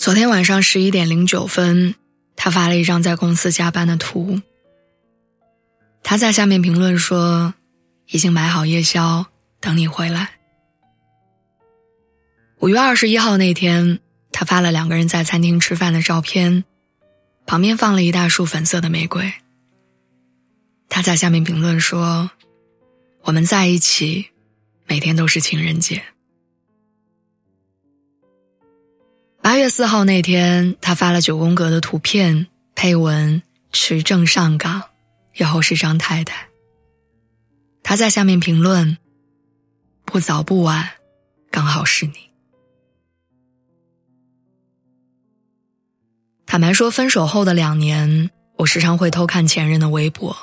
昨天晚上十一点零九分，他发了一张在公司加班的图。他在下面评论说：“已经买好夜宵，等你回来。”五月二十一号那天，他发了两个人在餐厅吃饭的照片，旁边放了一大束粉色的玫瑰。他在下面评论说：“我们在一起，每天都是情人节。”八月四号那天，他发了九宫格的图片，配文“持证上岗”，以后是张太太。他在下面评论：“不早不晚，刚好是你。”坦白说，分手后的两年，我时常会偷看前任的微博，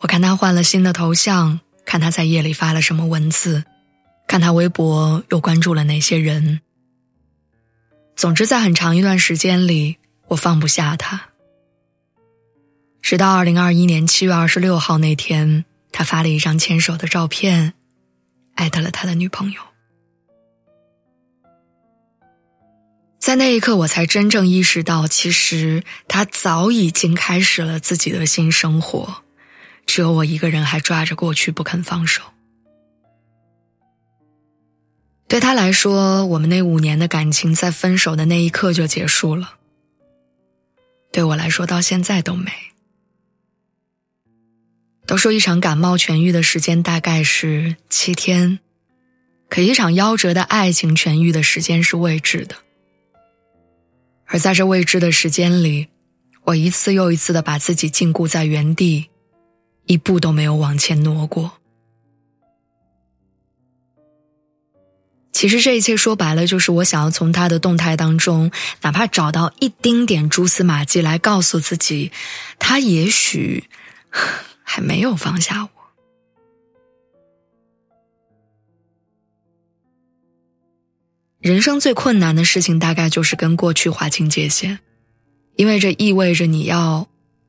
我看他换了新的头像，看他在夜里发了什么文字，看他微博又关注了哪些人。总之，在很长一段时间里，我放不下他。直到二零二一年七月二十六号那天，他发了一张牵手的照片，艾特了他的女朋友。在那一刻，我才真正意识到，其实他早已经开始了自己的新生活，只有我一个人还抓着过去不肯放手。对他来说，我们那五年的感情在分手的那一刻就结束了。对我来说，到现在都没。都说一场感冒痊愈的时间大概是七天，可一场夭折的爱情痊愈的时间是未知的。而在这未知的时间里，我一次又一次的把自己禁锢在原地，一步都没有往前挪过。其实这一切说白了，就是我想要从他的动态当中，哪怕找到一丁点蛛丝马迹，来告诉自己，他也许还没有放下我。人生最困难的事情，大概就是跟过去划清界限，因为这意味着你要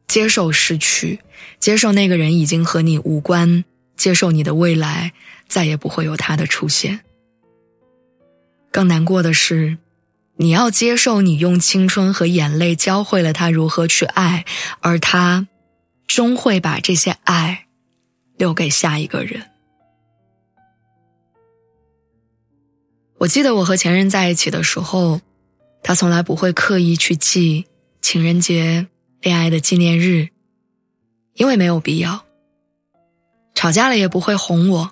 接受失去，接受那个人已经和你无关，接受你的未来再也不会有他的出现。更难过的是，你要接受你用青春和眼泪教会了他如何去爱，而他终会把这些爱留给下一个人。我记得我和前任在一起的时候，他从来不会刻意去记情人节、恋爱的纪念日，因为没有必要。吵架了也不会哄我，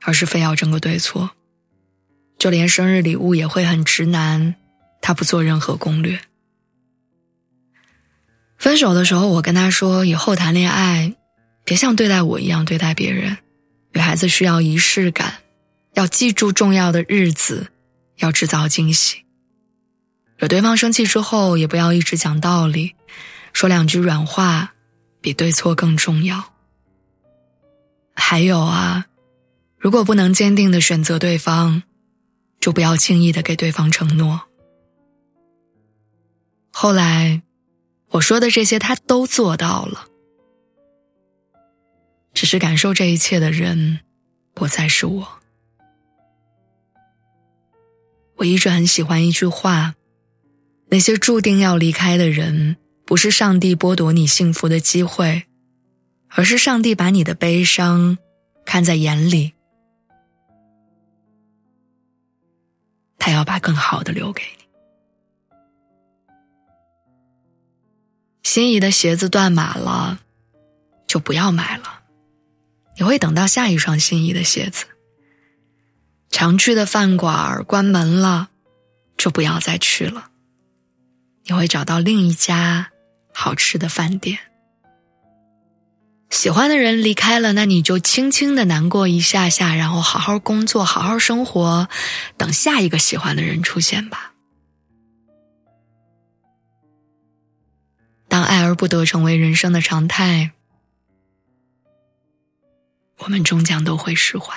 而是非要争个对错。就连生日礼物也会很直男，他不做任何攻略。分手的时候，我跟他说，以后谈恋爱，别像对待我一样对待别人。女孩子需要仪式感。要记住重要的日子，要制造惊喜。惹对方生气之后，也不要一直讲道理，说两句软话，比对错更重要。还有啊，如果不能坚定的选择对方，就不要轻易的给对方承诺。后来，我说的这些他都做到了，只是感受这一切的人，不再是我。我一直很喜欢一句话：那些注定要离开的人，不是上帝剥夺你幸福的机会，而是上帝把你的悲伤看在眼里，要把更好的留给你。心仪的鞋子断码了，就不要买了，你会等到下一双心仪的鞋子。常去的饭馆关门了，就不要再去了。你会找到另一家好吃的饭店。喜欢的人离开了，那你就轻轻的难过一下下，然后好好工作，好好生活，等下一个喜欢的人出现吧。当爱而不得成为人生的常态，我们终将都会释怀。